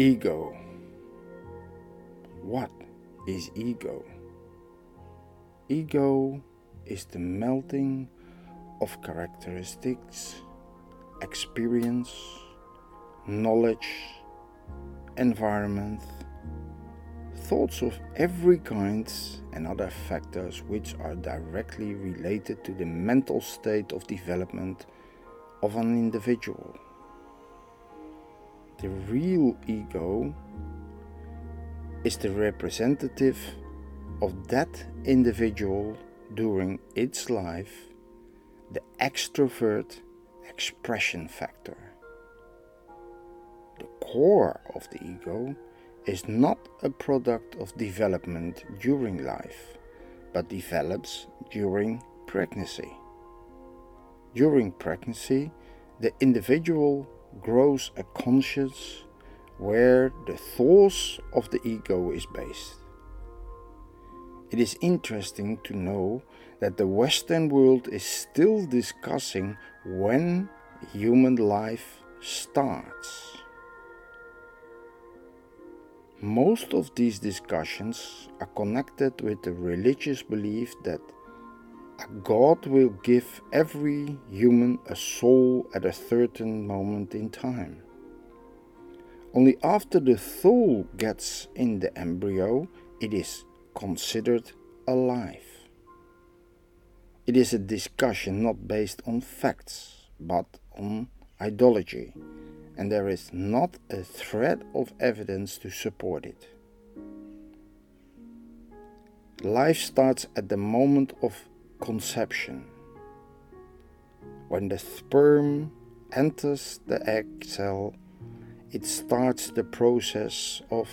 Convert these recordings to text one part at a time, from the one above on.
Ego. What is ego? Ego is the melting of characteristics, experience, knowledge, environment, thoughts of every kind, and other factors which are directly related to the mental state of development of an individual. The real ego is the representative of that individual during its life, the extrovert expression factor. The core of the ego is not a product of development during life, but develops during pregnancy. During pregnancy, the individual grows a conscience where the thoughts of the ego is based. It is interesting to know that the Western world is still discussing when human life starts. Most of these discussions are connected with the religious belief that God will give every human a soul at a certain moment in time. Only after the soul gets in the embryo, it is considered alive. It is a discussion not based on facts, but on ideology, and there is not a thread of evidence to support it. Life starts at the moment of conception. When the sperm enters the egg cell, it starts the process of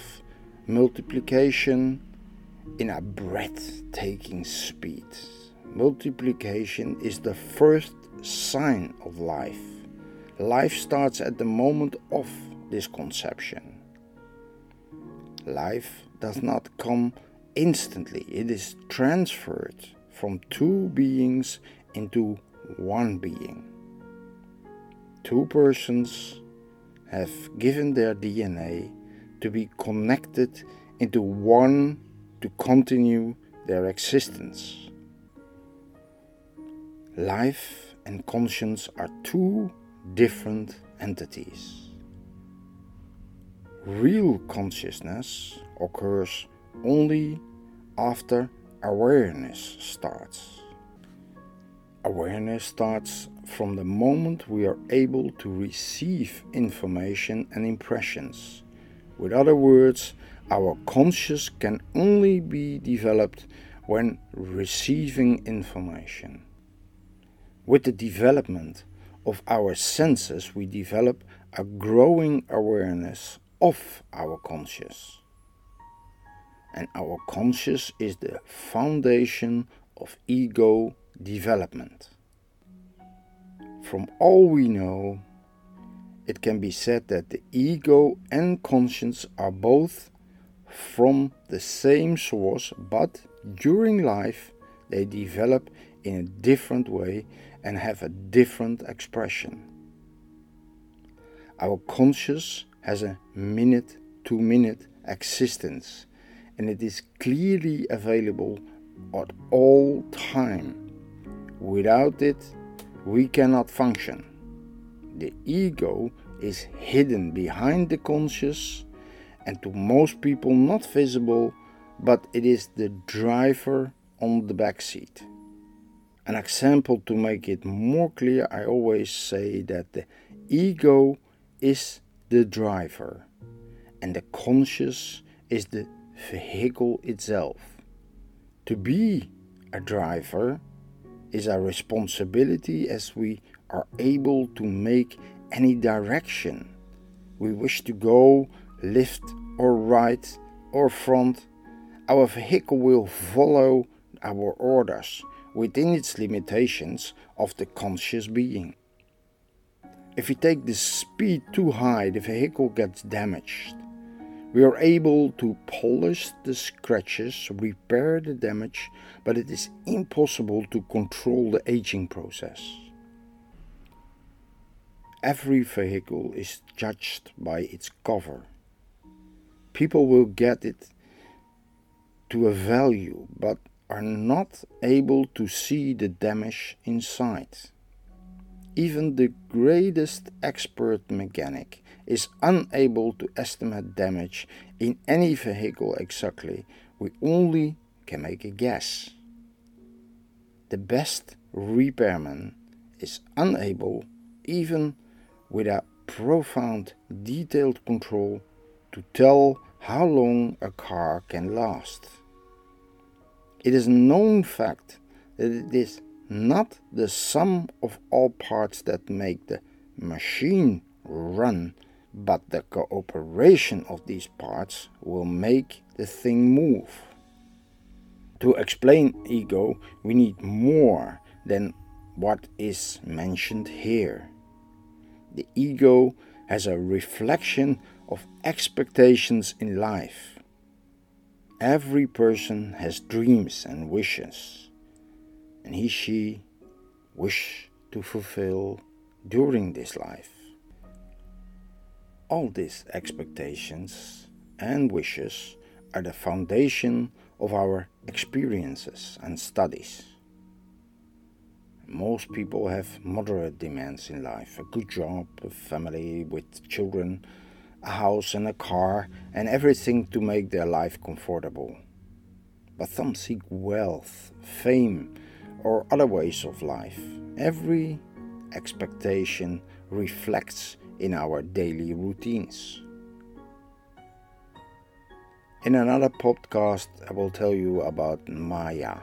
multiplication in a breathtaking speed. Multiplication is the first sign of life. Life starts at the moment of this conception. Life does not come instantly, it is transferred from two beings into one being. Two persons have given their DNA to be connected into one to continue their existence. Life and conscience are two different entities. Real consciousness occurs only after awareness starts. Awareness starts from the moment we are able to receive information and impressions. With other words, our conscious can only be developed when receiving information. With the development of our senses, we develop a growing awareness of our conscious and our conscious is the foundation of ego development. From all we know, it can be said that the ego and conscience are both from the same source, but during life they develop in a different way and have a different expression. Our conscious has a minute to minute existence and it is clearly available at all time. Without it, we cannot function. The ego is hidden behind the conscious and to most people not visible, but it is the driver on the back seat. An example to make it more clear, I always say that the ego is the driver and the conscious is the vehicle itself. To be a driver is a responsibility as we are able to make any direction we wish to go, left or right or front. Our vehicle will follow our orders within its limitations of the conscious being. If we take the speed too high, the vehicle gets damaged. We are able to polish the scratches, repair the damage, but it is impossible to control the aging process. Every vehicle is judged by its cover. people will get it to a value but are not able to see the damage inside. Even the greatest expert mechanic is unable to estimate damage in any vehicle exactly. We only can make a guess. The best repairman is unable, even with a profound detailed control, to tell how long a car can last. It is a known fact that it is not the sum of all parts that make the machine run, but the cooperation of these parts will make the thing move. To explain ego, we need more than what is mentioned here. The ego has a reflection of expectations in life. Every person has dreams and wishes, and he she wish to fulfill during this life. All these expectations and wishes are the foundation of our experiences and studies. Most people have moderate demands in life a good job, a family with children, a house and a car, and everything to make their life comfortable. But some seek wealth, fame, or other ways of life. Every expectation reflects in our daily routines. In another podcast, I will tell you about Maya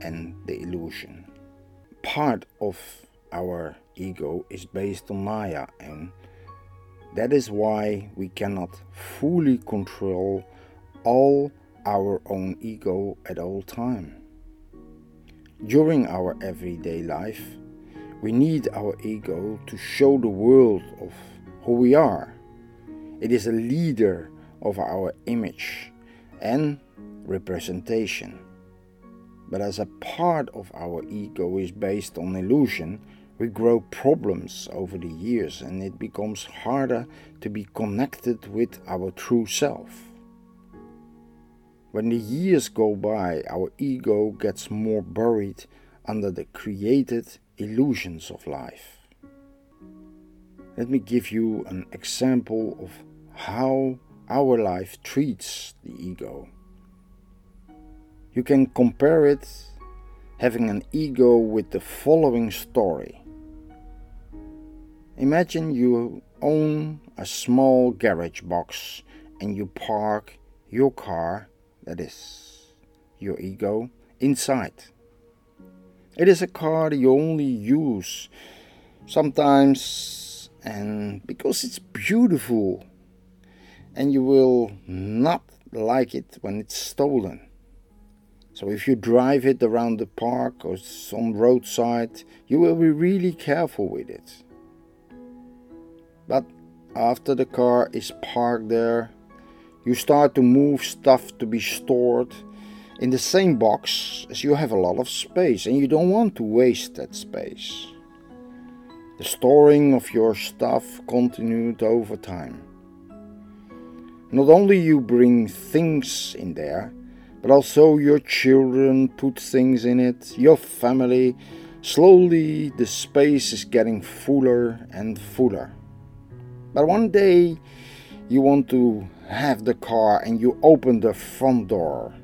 and the illusion. Part of our ego is based on Maya, and that is why we cannot fully control all our own ego at all time. During our everyday life, we need our ego to show the world of who we are. It is a leader of our image and representation. But as a part of our ego is based on illusion, we grow problems over the years and it becomes harder to be connected with our true self. When the years go by, our ego gets more buried under the created illusions of life. Let me give you an example of how our life treats the ego. You can compare it having an ego with the following story. Imagine you own a small garage box and you park your car, that is your ego, inside. It is a car you only use sometimes and because it's beautiful and you will not like it when it's stolen. So if you drive it around the park or some roadside, you will be really careful with it. But after the car is parked there, you start to move stuff to be stored in the same box as you have a lot of space and you don't want to waste that space. The storing of your stuff continued over time. Not only you bring things in there, but also your children put things in it, your family. Slowly the space is getting fuller and fuller. But one day you want to have the car and you open the front door.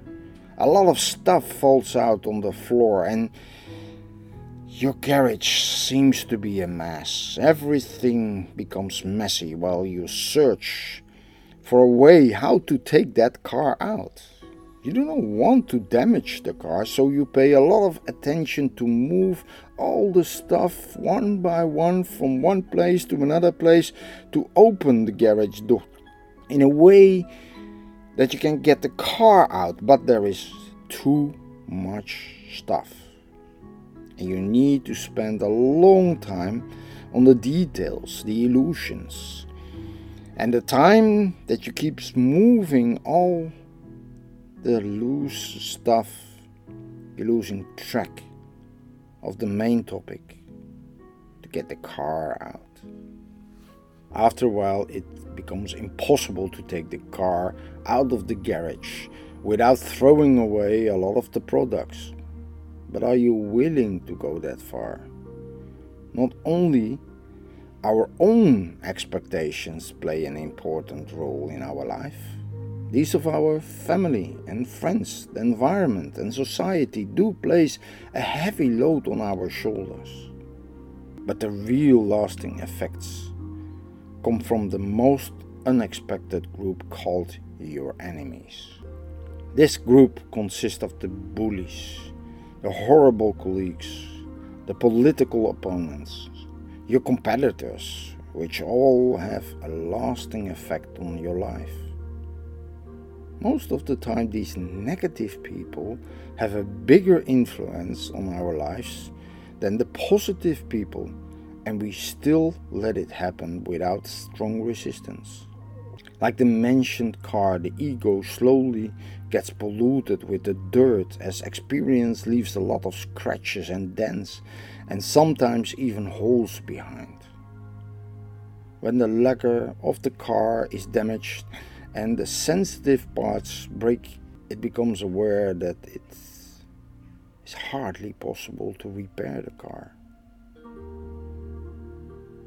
A lot of stuff falls out on the floor and your garage seems to be a mess. Everything becomes messy while you search for a way how to take that car out. You do not want to damage the car, so you pay a lot of attention to move all the stuff one by one from one place to another place to open the garage door in a way that you can get the car out, but there is too much stuff. And you need to spend a long time on the details, the illusions, and the time that you keep moving all the loose stuff, you're losing track of the main topic to get the car out. After a while, it becomes impossible to take the car out of the garage without throwing away a lot of the products. But are you willing to go that far? Not only our own expectations play an important role in our life, these of our family and friends, the environment and society do place a heavy load on our shoulders. But the real lasting effects come from the most unexpected group called your enemies. This group consists of the bullies, the horrible colleagues, the political opponents, your competitors, which all have a lasting effect on your life. Most of the time, these negative people have a bigger influence on our lives than the positive people, and we still let it happen without strong resistance. Like the mentioned car, the ego slowly gets polluted with the dirt as experience leaves a lot of scratches and dents, and sometimes even holes behind. When the lacquer of the car is damaged, and the sensitive parts break, it becomes aware that it is hardly possible to repair the car.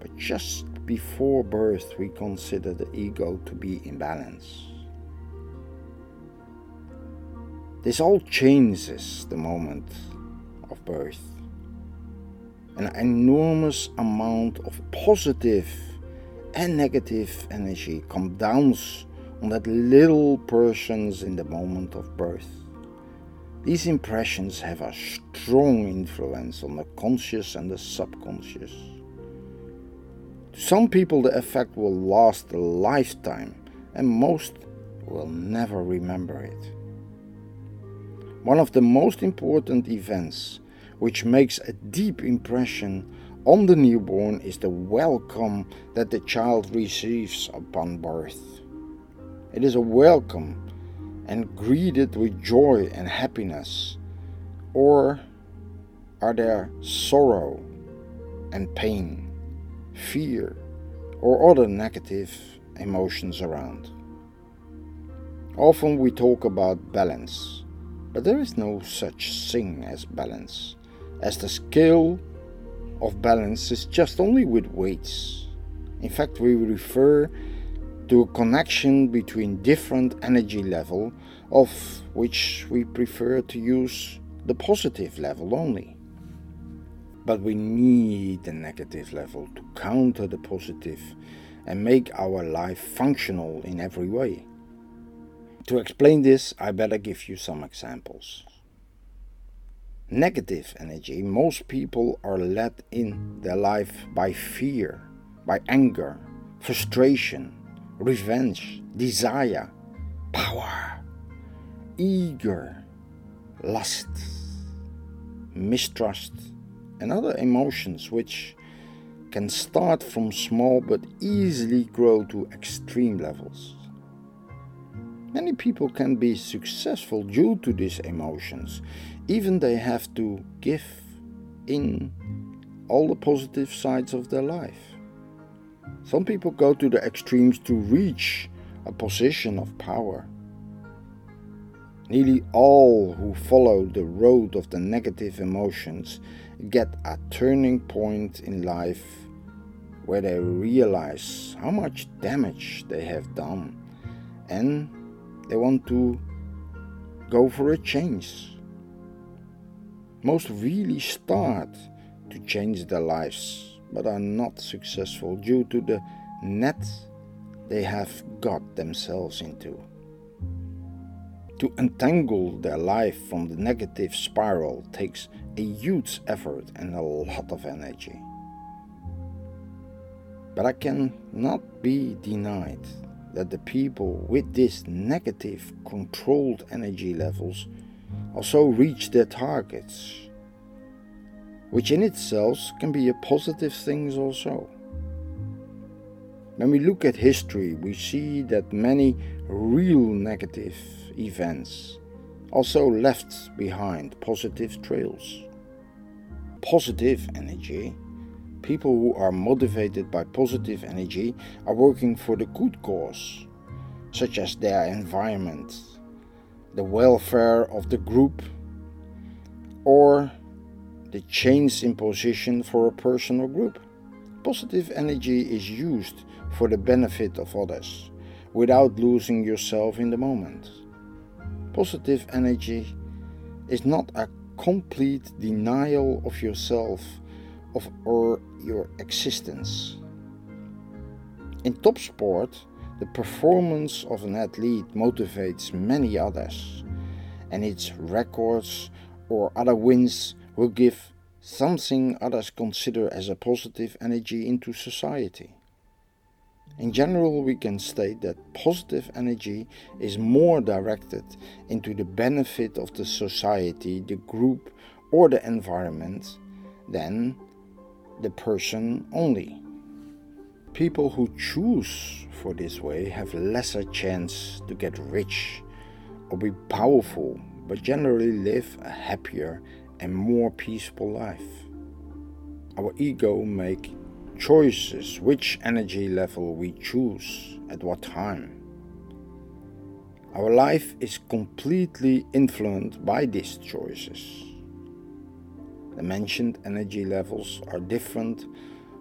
But just before birth, we consider the ego to be in balance. This all changes the moment of birth. An enormous amount of positive and negative energy comes down on that little persons in the moment of birth. These impressions have a strong influence on the conscious and the subconscious. To some people, the effect will last a lifetime, and most will never remember it. One of the most important events which makes a deep impression on the newborn is the welcome that the child receives upon birth. It is a welcome and greeted with joy and happiness? Or are there sorrow and pain, fear, or other negative emotions around? Often we talk about balance, but there is no such thing as balance, as the scale of balance is just only with weights. In fact, we refer to a connection between different energy level of which we prefer to use the positive level only. But we need the negative level to counter the positive and make our life functional in every way. To explain this, I better give you some examples. Negative energy, most people are led in their life by fear, by anger, frustration, revenge, desire, power, eager, lust, mistrust, and other emotions which can start from small but easily grow to extreme levels. Many people can be successful due to these emotions, even they have to give in all the positive sides of their life. Some people go to the extremes to reach a position of power. Nearly all who follow the road of the negative emotions get a turning point in life where they realize how much damage they have done and they want to go for a change. Most really start to change their lives but are not successful due to the net they have got themselves into. To untangle their life from the negative spiral takes a huge effort and a lot of energy. But I cannot be denied that the people with these negative controlled energy levels also reach their targets which in itself can be a positive thing also. When we look at history, we see that many real negative events also left behind positive trails. Positive energy People who are motivated by positive energy are working for the good cause, such as their environment, the welfare of the group, or the change in position for a person or group. Positive energy is used for the benefit of others without losing yourself in the moment. Positive energy is not a complete denial of yourself of or your existence. In top sport, the performance of an athlete motivates many others, and its records or other wins will give something others consider as a positive energy into society. In general, we can state that positive energy is more directed into the benefit of the society, the group, or the environment than the person only. People who choose for this way have lesser chance to get rich or be powerful, but generally live a happier and more peaceful life. Our ego make choices which energy level we choose at what time. Our life is completely influenced by these choices. The mentioned energy levels are different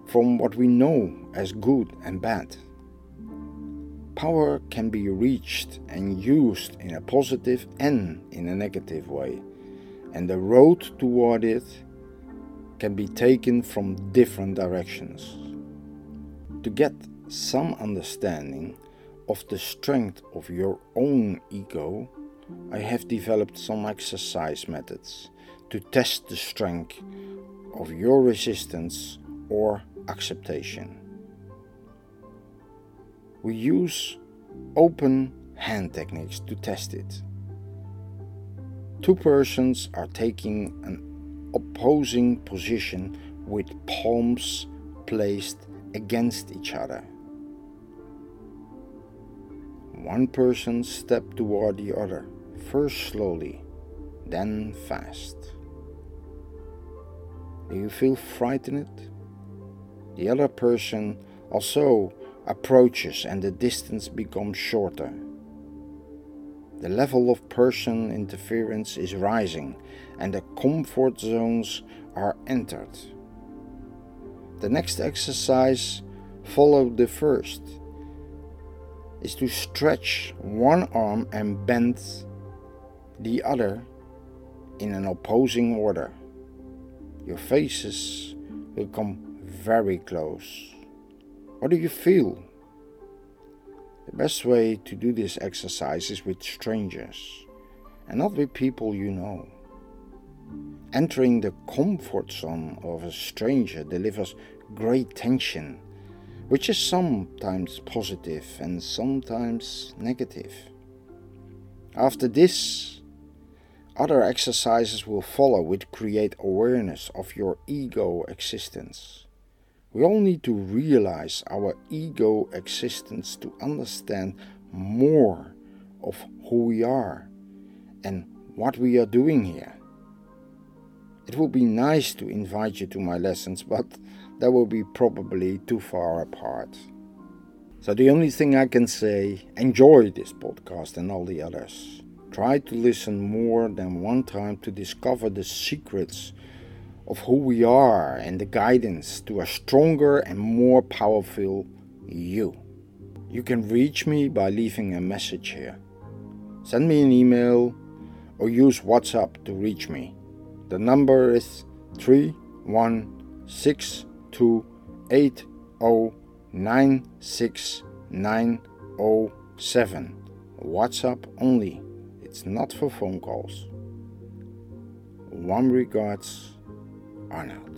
from what we know as good and bad. Power can be reached and used in a positive and in a negative way, and the road toward it can be taken from different directions. To get some understanding of the strength of your own ego, I have developed some exercise methods to test the strength of your resistance or acceptation. We use open hand techniques to test it. Two persons are taking an opposing position with palms placed against each other. One person stepped toward the other, first slowly, then fast. Do you feel frightened? The other person also approaches and the distance becomes shorter. The level of person interference is rising and the comfort zones are entered. The next exercise, follow the first, is to stretch one arm and bend the other in an opposing order. Your faces will come very close. What do you feel? The best way to do this exercise is with strangers and not with people you know. Entering the comfort zone of a stranger delivers great tension, which is sometimes positive and sometimes negative. After this, other exercises will follow which create awareness of your ego existence. We all need to realize our ego existence to understand more of who we are and what we are doing here. It would be nice to invite you to my lessons, but that will be probably too far apart. So, the only thing I can say enjoy this podcast and all the others. Try to listen more than one time to discover the secrets of who we are and the guidance to a stronger and more powerful you. You can reach me by leaving a message here. Send me an email or use WhatsApp to reach me. The number is 31628096907. WhatsApp only. It's not for phone calls. One regards Arnold.